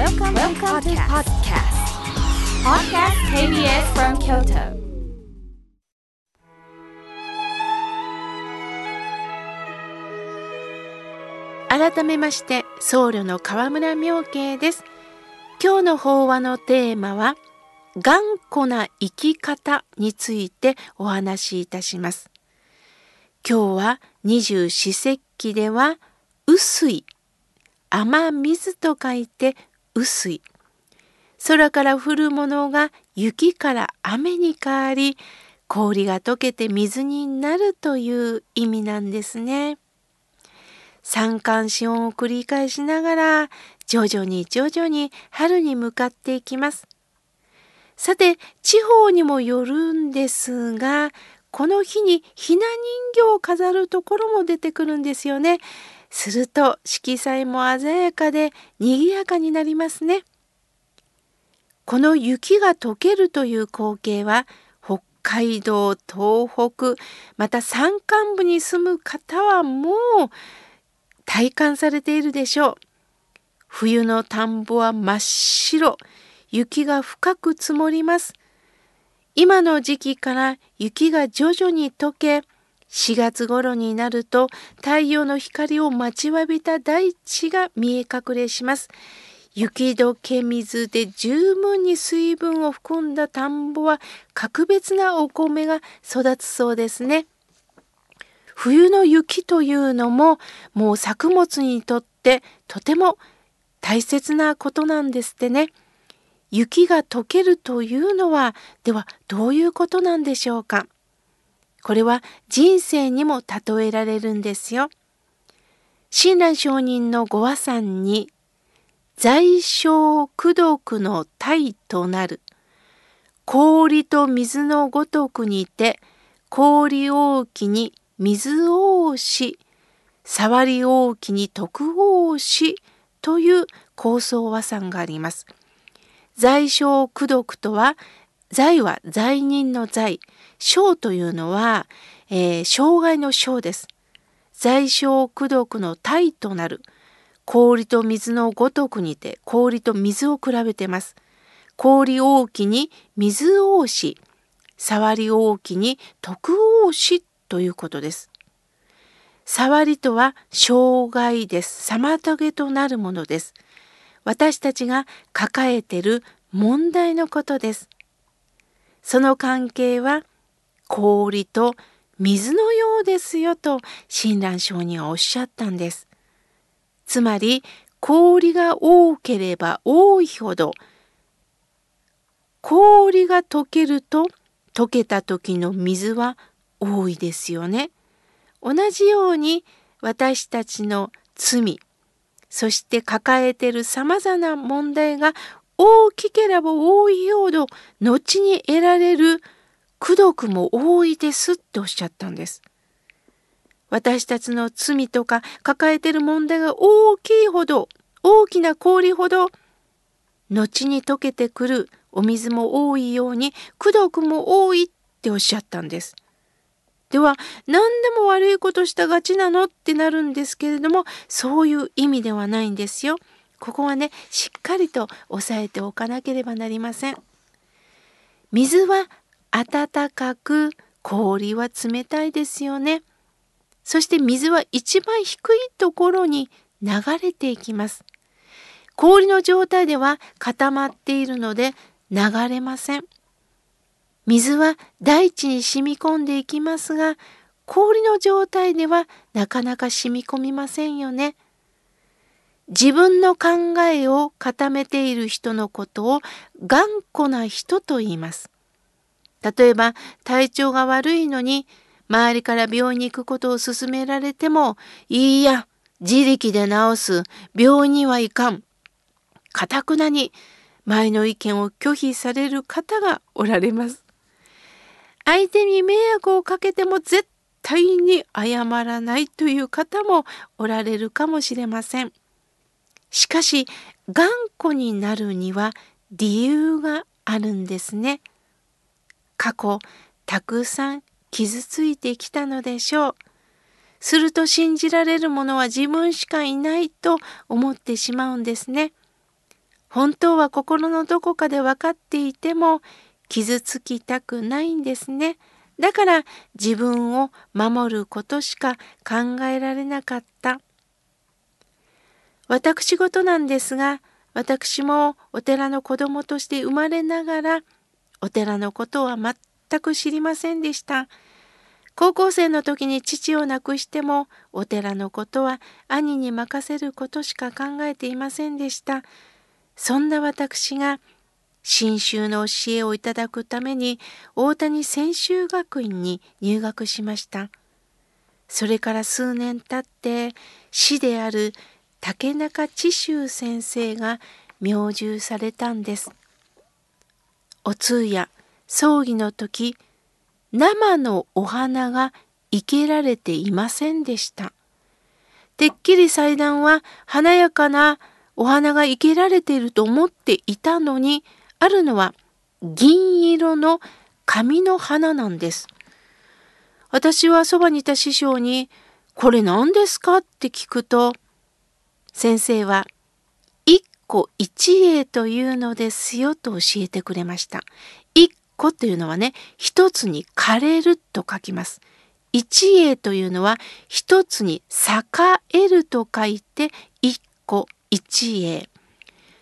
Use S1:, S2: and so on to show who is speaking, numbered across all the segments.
S1: Welcome, Welcome to podcast. Podcast KBS from Kyoto.
S2: 改めまして僧侶の河村明慶です今日の法話のテーマは頑固な生き方についてお話しいたします今日は二十四節気では雨水雨水と書いて雨水空から降るものが雪から雨に変わり氷が溶けて水になるという意味なんですね。三寒四温を繰り返しながら徐々に徐々に春に向かっていきます。さて地方にもよるんですがこの日にひな人形を飾るところも出てくるんですよね。すると色彩も鮮やかで賑やかになりますね。この雪が溶けるという光景は北海道東北また山間部に住む方はもう体感されているでしょう。冬の田んぼは真っ白雪が深く積もります。今の時期から雪が徐々に溶け4月頃になると太陽の光を待ちわびた大地が見え隠れします。雪解け水で十分に水分を含んだ田んぼは格別なお米が育つそうですね。冬の雪というのももう作物にとってとても大切なことなんですってね。雪が溶けるというのはではどういうことなんでしょうかこれは人生にも例えられるんですよ。親鸞上人のご和算に在小功徳の体となる氷と水のごとくにて氷大きに水大し触り大きに徳大しという構想和算があります。在小功徳とは在は罪人の罪小というのは、えー、障害の小です。在小功徳の体となる氷と水のごとくにて氷と水を比べてます。氷大きに水大し触り大きに徳大しということです。触りとは障害です。妨げとなるものです。私たちが抱えている問題のことです。その関係は氷と水のようですよと親鸞上人はおっしゃったんです。つまり氷が多ければ多いほど氷が溶けると溶けた時の水は多いですよね。同じように私たちの罪そして抱えているさまざまな問題が大きければ多いほど後に得られる功徳も多いですっておっしゃったんです。私たちの罪とか抱えている問題が大きいほど大きな氷ほど後に溶けてくるお水も多いように功徳も多いっておっしゃったんです。では何でも悪いことしたがちなのってなるんですけれどもそういう意味ではないんですよ。ここはねしっかりと押さえておかなければなりません。水は温かく氷は冷たいですよね。そして水は一番低いところに流れていきます。氷の状態では固まっているので流れません。水は大地に染み込んでいきますが氷の状態ではなかなか染み込みませんよね。自分の考えを固めている人のことを頑固な人と言います。例えば体調が悪いのに周りから病院に行くことを勧められてもいいや自力で治す病院には行かん。かたくなに前の意見を拒否される方がおられます。相手に迷惑をかけても絶対に謝らないという方もおられるかもしれません。しかし頑固になるには理由があるんですね。過去たくさん傷ついてきたのでしょう。すると信じられるものは自分しかいないと思ってしまうんですね。本当は心のどこかで分かっていても傷つきたくないんですね。だから自分を守ることしか考えられなかった。私事なんですが、私もお寺の子供として生まれながら、お寺のことは全く知りませんでした。高校生の時に父を亡くしても、お寺のことは兄に任せることしか考えていませんでした。そんな私が、新宗の教えをいただくために大谷専修学院に入学しました。それから数年経って師である竹中知州先生が明重されたんです。お通夜、葬儀の時、生のお花が生けられていませんでした。てっきり祭壇は華やかなお花が生けられていると思っていたのに、あるのは銀色の紙の花なんです。私はそばにいた師匠に、これ何ですかって聞くと、先生は、一個一会というのですよと教えてくれました。一個というのはね、一つに枯れると書きます。一会というのは一つに栄えると書いて一個一会。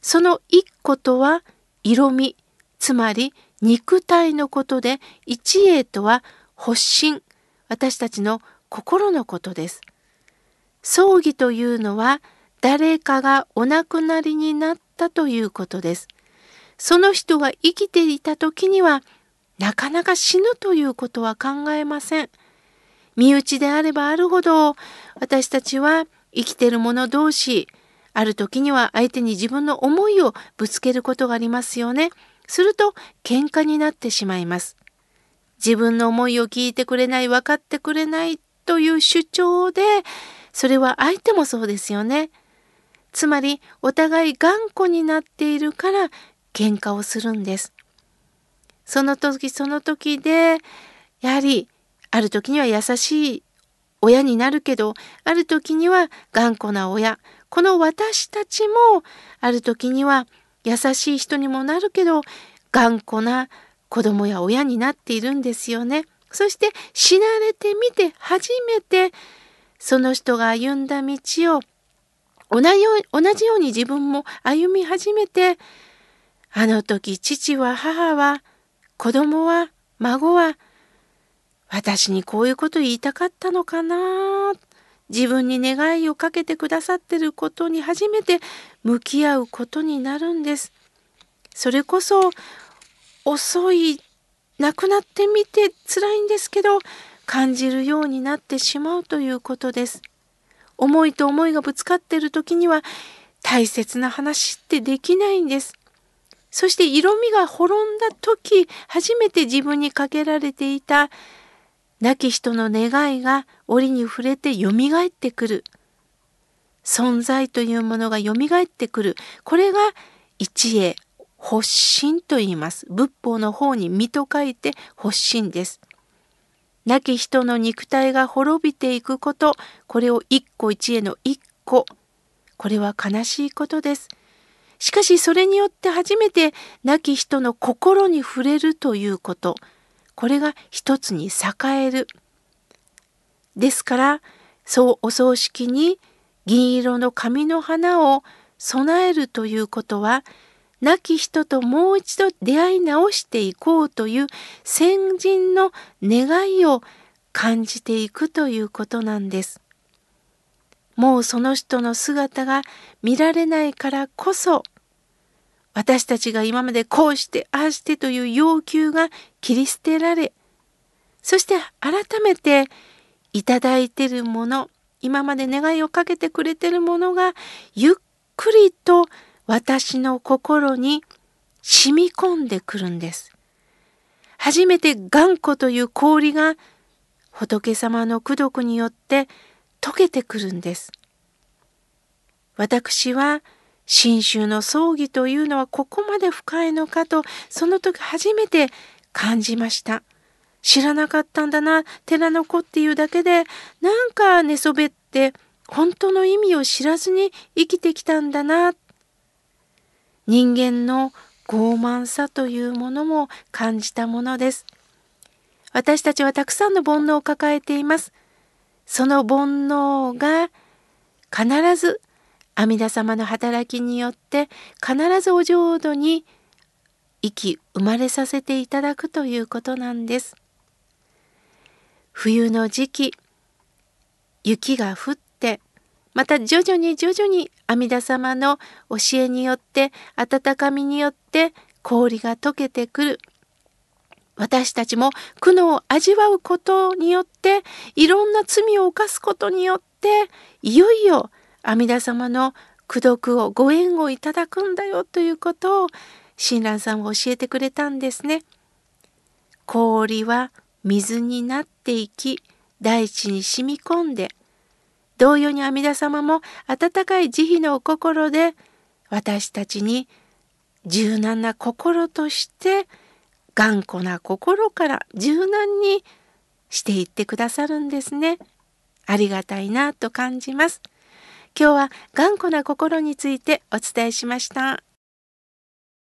S2: その一個とは色味、つまり肉体のことで、一栄とは発心、私たちの心のことです。葬儀というのは誰かがお亡くなりになったということです。その人が生きていた時にはなかなか死ぬということは考えません。身内であればあるほど私たちは生きてる者同士ある時には相手に自分の思いをぶつけることがありますよね。すると喧嘩になってしまいます。自分の思いを聞いてくれない、分かってくれないという主張で、それは相手もそうですよね。つまりお互い頑固になっているから喧嘩をするんです。その時その時でやはりある時には優しい親になるけどある時には頑固な親この私たちもある時には優しい人にもなるけど頑固な子供や親になっているんですよね。そして死なれてみて初めてその人が歩んだ道を同じよう同じように自分も歩み始めてあの時父は母は子供は孫は私にこういうこと言いたかったのかな自分に願いをかけてくださってることに初めて向き合うことになるんです。それこそ遅い亡くなってみて辛いんですけど感じるようになってしまうということです。思いと思いがぶつかっている時には大切な話ってできないんです。そして色味が滅んだ時初めて自分にかけられていた亡き人の願いが折に触れてよみがえってくる。存在というものがよみがえってくる。これが一会、発心と言います。仏法の方に身と書いて発心です。亡き人の肉体が滅びていくこと、これを一個一会の一個。これは悲しいことです。しかしそれによって初めて亡き人の心に触れるということ。これが一つに栄える。ですからそうお葬式に銀色の紙の花を備えるということは亡き人ともう一度出会い直していこうという先人の願いを感じていくということなんです。もうその人の姿が見られないからこそ私たちが今までこうしてああしてという要求が切り捨てられそして改めていただいてるもの今まで願いをかけてくれてるものがゆっくりと私の心に染み込んでくるんです。初めて頑固という氷が仏様の功徳によって溶けてくるんです。私は新州の葬儀というのはここまで深いのかとその時初めて感じました。知らなかったんだな寺の子っていうだけでなんか寝そべって本当の意味を知らずに生きてきたんだな人間の傲慢さというものも感じたものです。私たちはたくさんの煩悩を抱えています。その煩悩が必ず阿弥陀様の働きによって必ずお浄土に生き生まれさせていただくということなんです。冬の時期雪が降っまた徐々に徐々に阿弥陀様の教えによって温かみによって氷が溶けてくる私たちも苦悩を味わうことによっていろんな罪を犯すことによっていよいよ阿弥陀様の功徳をご縁をいただくんだよということを親鸞さんは教えてくれたんですね。氷は水になっていき大地に染み込んで同様に阿弥陀様も温かい慈悲のお心で私たちに柔軟な心として頑固な心から柔軟にしていってくださるんですね。ありがたいなと感じます。今日は頑固な心についてお伝えしました。